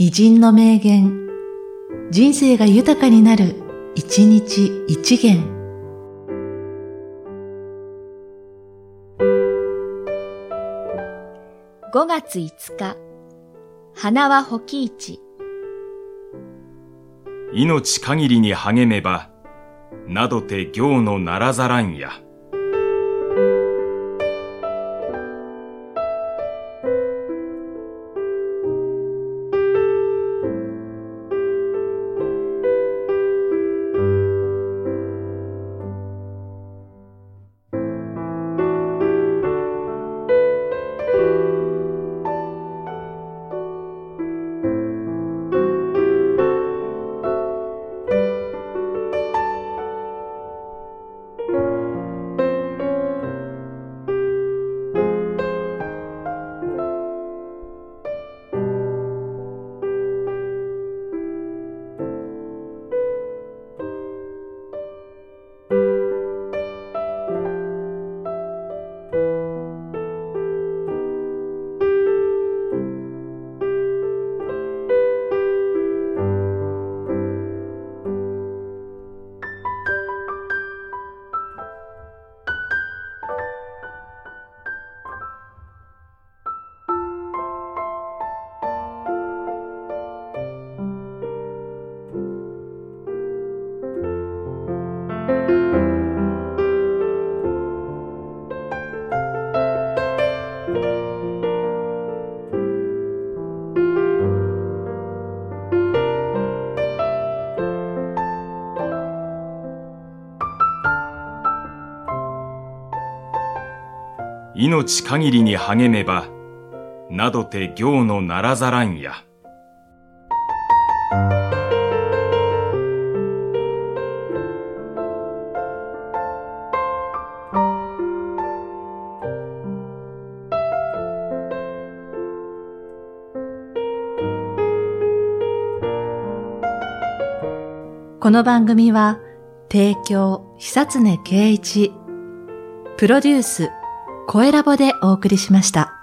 偉人の名言、人生が豊かになる、一日一元。5月5日、花は保木市。命限りに励めば、などて行のならざらんや。命限りに励めば、などて行のならざらんや。この番組は、提供、久常圭一、プロデュース、声ラボでお送りしました。